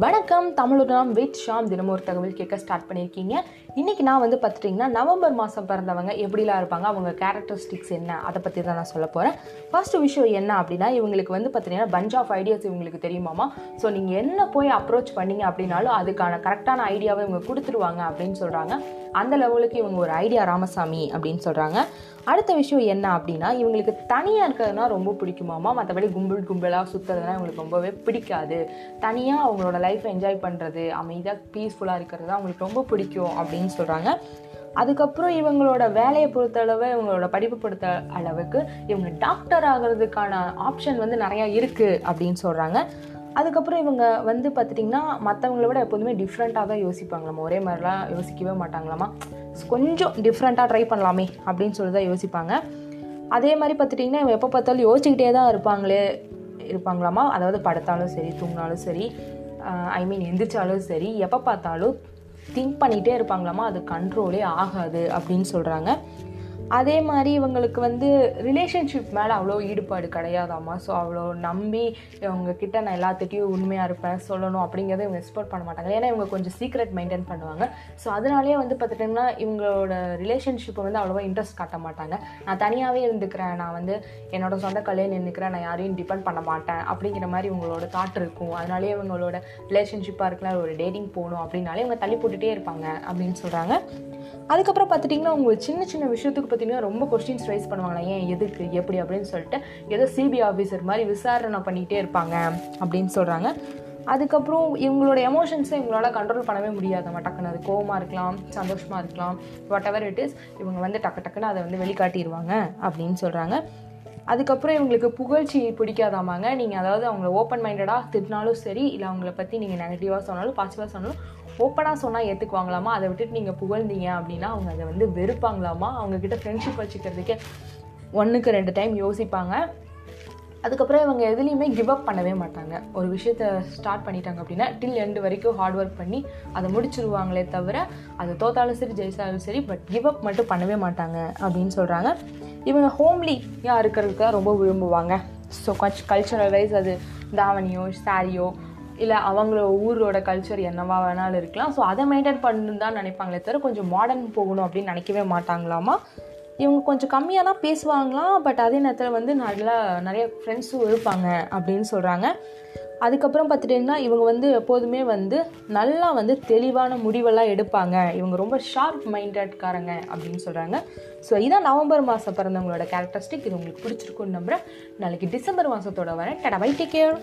வணக்கம் தமிழுடன் வித் ஷாம் தினமும் ஒரு தகவல் கேட்க ஸ்டார்ட் பண்ணியிருக்கீங்க. இன்றைக்கி நான் வந்து பார்த்துட்டிங்கன்னா நவம்பர் மாதம் பிறந்தவங்க எப்படிலாம் இருப்பாங்க அவங்க கேரக்டரிஸ்டிக்ஸ் என்ன அதை பற்றி தான் நான் சொல்ல போகிறேன் ஃபர்ஸ்ட் விஷயம் என்ன அப்படின்னா இவங்களுக்கு வந்து பார்த்தீங்கன்னா பஞ்ச் ஆஃப் ஐடியாஸ் இவங்களுக்கு தெரியுமாமா? ஸோ நீங்கள் என்ன போய் அப்ரோச் பண்ணீங்க அப்படின்னாலும் அதுக்கான கரெக்டான ஐடியாவை இவங்க கொடுத்துருவாங்க அப்படின்னு சொல்கிறாங்க அந்த லெவலுக்கு இவங்க ஒரு ஐடியா ராமசாமி அப்படின்னு சொல்கிறாங்க அடுத்த விஷயம் என்ன அப்படின்னா இவங்களுக்கு தனியாக இருக்கிறதுனா ரொம்ப பிடிக்குமாமா? மற்றபடி கும்பல் கும்பலாக சுற்றுறதுனா இவங்களுக்கு ரொம்பவே பிடிக்காது. தனியாக அவங்களோட லைஃப் என்ஜாய் பண்ணுறது அமைதியாக பீஸ்ஃபுல்லாக இருக்கிறது தான் அவங்களுக்கு ரொம்ப பிடிக்கும் அப்படின்னு சொல்கிறாங்க அதுக்கப்புறம் இவங்களோட வேலையை பொறுத்தளவு இவங்களோட படிப்பு பொறுத்த அளவுக்கு இவங்க டாக்டர் ஆகிறதுக்கான ஆப்ஷன் வந்து நிறையா இருக்குது அப்படின்னு சொல்கிறாங்க அதுக்கப்புறம் இவங்க வந்து பார்த்துட்டிங்கன்னா மற்றவங்கள விட எப்போதுமே டிஃப்ரெண்ட்டாக தான் யோசிப்பாங்களாமா? ஒரே மாதிரிலாம் யோசிக்கவே மாட்டாங்களாமா? கொஞ்சம் டிஃப்ரெண்ட்டாக ட்ரை பண்ணலாமே அப்படின்னு சொல்லி தான் யோசிப்பாங்க. அதே மாதிரி பார்த்துட்டிங்கன்னா இவங்க எப்போ பார்த்தாலும் யோசிச்சுக்கிட்டே தான் இருப்பாங்களே இருப்பாங்களாமா? அதாவது படுத்தாலும் சரி தூங்கினாலும் சரி. ஐ மீன் எந்திரிச்சாலும் சரி எப்போ பார்த்தாலும் திங்க் பண்ணிகிட்டே இருப்பாங்களாமா? அது கண்ட்ரோலே ஆகாது அப்படின்னு சொல்கிறாங்க அதே மாதிரி இவங்களுக்கு வந்து ரிலேஷன்ஷிப் மேலே அவ்வளோ ஈடுபாடு கிடையாதாம்மா. ஸோ அவ்வளோ நம்பி இவங்கக்கிட்ட நான் எல்லாத்துட்டையும் உண்மையாக இருப்பேன் சொல்லணும் அப்படிங்கிறத இவங்க எக்ஸ்போர்ட் பண்ண மாட்டாங்க. ஏன்னா இவங்க கொஞ்சம் சீக்ரெட் மெயின்டைன் பண்ணுவாங்க. ஸோ அதனாலேயே வந்து பார்த்துட்டிங்கன்னா இவங்களோட ரிலேஷன்ஷிப்பை வந்து அவ்வளோவா இன்ட்ரெஸ்ட் காட்ட மாட்டாங்க. நான் தனியாகவே இருந்துக்கிறேன். நான் வந்து என்னோட சொந்த கலையை நின்றுக்கிறேன் நான் யாரையும் டிபெண்ட் பண்ண மாட்டேன் அப்படிங்கிற மாதிரி இவங்களோட தாட் இருக்கும். அதனாலேயே இவங்களோட ரிலேஷன்ஷிப்பாக இருக்கலாம். ஒரு டேட்டிங் போகணும் அப்படின்னாலே இவங்க தள்ளி போட்டுகிட்டே இருப்பாங்க அப்படின்னு சொல்கிறாங்க அதுக்கப்புறம் பார்த்துட்டிங்கன்னா அவங்க சின்ன சின்ன விஷயத்துக்கு பார்த்தீங்கன்னா ரொம்ப கொஸ்டின்ஸ் ரைஸ் பண்ணுவாங்களா? ஏன் எதுக்கு? எப்படி? அப்படின்னு சொல்லிட்டு ஏதோ சிபிஐ ஆஃபீஸர் மாதிரி விசாரணை பண்ணிகிட்டே இருப்பாங்க அப்படின்னு சொல்கிறாங்க அதுக்கப்புறம் இவங்களோட எமோஷன்ஸை இவங்களால கண்ட்ரோல் பண்ணவே முடியாது. டக்குன்னு அது கோவமாக இருக்கலாம் சந்தோஷமாக இருக்கலாம் வாட் எவர் இட் இஸ் இவங்க வந்து டக்கு டக்குன்னு அதை வந்து வெளிக்காட்டிடுவாங்க அப்படின்னு சொல்கிறாங்க அதுக்கப்புறம் இவங்களுக்கு புகழ்ச்சி பிடிக்காதாமாங்க. நீங்கள் அதாவது அவங்கள ஓப்பன் மைண்டடாக திட்டினாலும் சரி இல்லை அவங்கள பற்றி நீங்கள் நெகட்டிவாக சொன்னாலும் பாசிட்டிவாக சொன்னாலும் ஓப்பனாக சொன்னால் ஏற்றுக்குவாங்களாமா அதை விட்டுட்டு நீங்கள் புகழ்ந்தீங்க அப்படின்னா அவங்க அதை வந்து வெறுப்பாங்களாமா? அவங்கக்கிட்ட ஃப்ரெண்ட்ஷிப் வச்சுக்கிறதுக்கே ஒன்றுக்கு ரெண்டு டைம் யோசிப்பாங்க. அதுக்கப்புறம் இவங்க எதுலேயுமே கிவ் அப் பண்ணவே மாட்டாங்க. ஒரு விஷயத்த ஸ்டார்ட் பண்ணிட்டாங்க அப்படின்னா டில் எண்டு வரைக்கும் ஹார்ட் ஒர்க் பண்ணி அதை முடிச்சிருவாங்களே தவிர அது தோத்தாலும் சரி ஜெயிச்சாலும் சரி பட் கிவ் அப் மட்டும் பண்ணவே மாட்டாங்க அப்படின்னு சொல்கிறாங்க இவங்க ஹோம்லியாக இருக்கிறதுக்கு தான் ரொம்ப விரும்புவாங்க. ஸோ கச் கல்ச்சரல் வைஸ் அது தாவணியோ சாரியோ இல்லை அவங்கள ஊரோட கல்ச்சர் என்னவா வேணாலும் இருக்கலாம். ஸோ அதை மெயின்டைன் பண்ணணும் தான் நினைப்பாங்களே தவிர கொஞ்சம் மாடர்ன் போகணும் அப்படின்னு நினைக்கவே மாட்டாங்களாமா? இவங்க கொஞ்சம் கம்மியாக தான் பேசுவாங்களாம் பட் அதே நேரத்தில் வந்து நல்லா நிறைய ஃப்ரெண்ட்ஸும் இருப்பாங்க அப்படின்னு சொல்கிறாங்க அதுக்கப்புறம் பார்த்துட்டிங்கன்னா இவங்க வந்து எப்போதுமே வந்து நல்லா வந்து தெளிவான முடிவெல்லாம் எடுப்பாங்க. இவங்க ரொம்ப ஷார்ப் மைண்டட்காரங்க அப்படின்னு சொல்கிறாங்க ஸோ இதான் நவம்பர் மாதம் பிறந்தவங்களோட கேரக்டரிஸ்டிக் இது உங்களுக்கு பிடிச்சிருக்குன்னு நம்புகிறேன் நாளைக்கு டிசம்பர் மாதத்தோட வரேன். டடா பை டேக் கேர்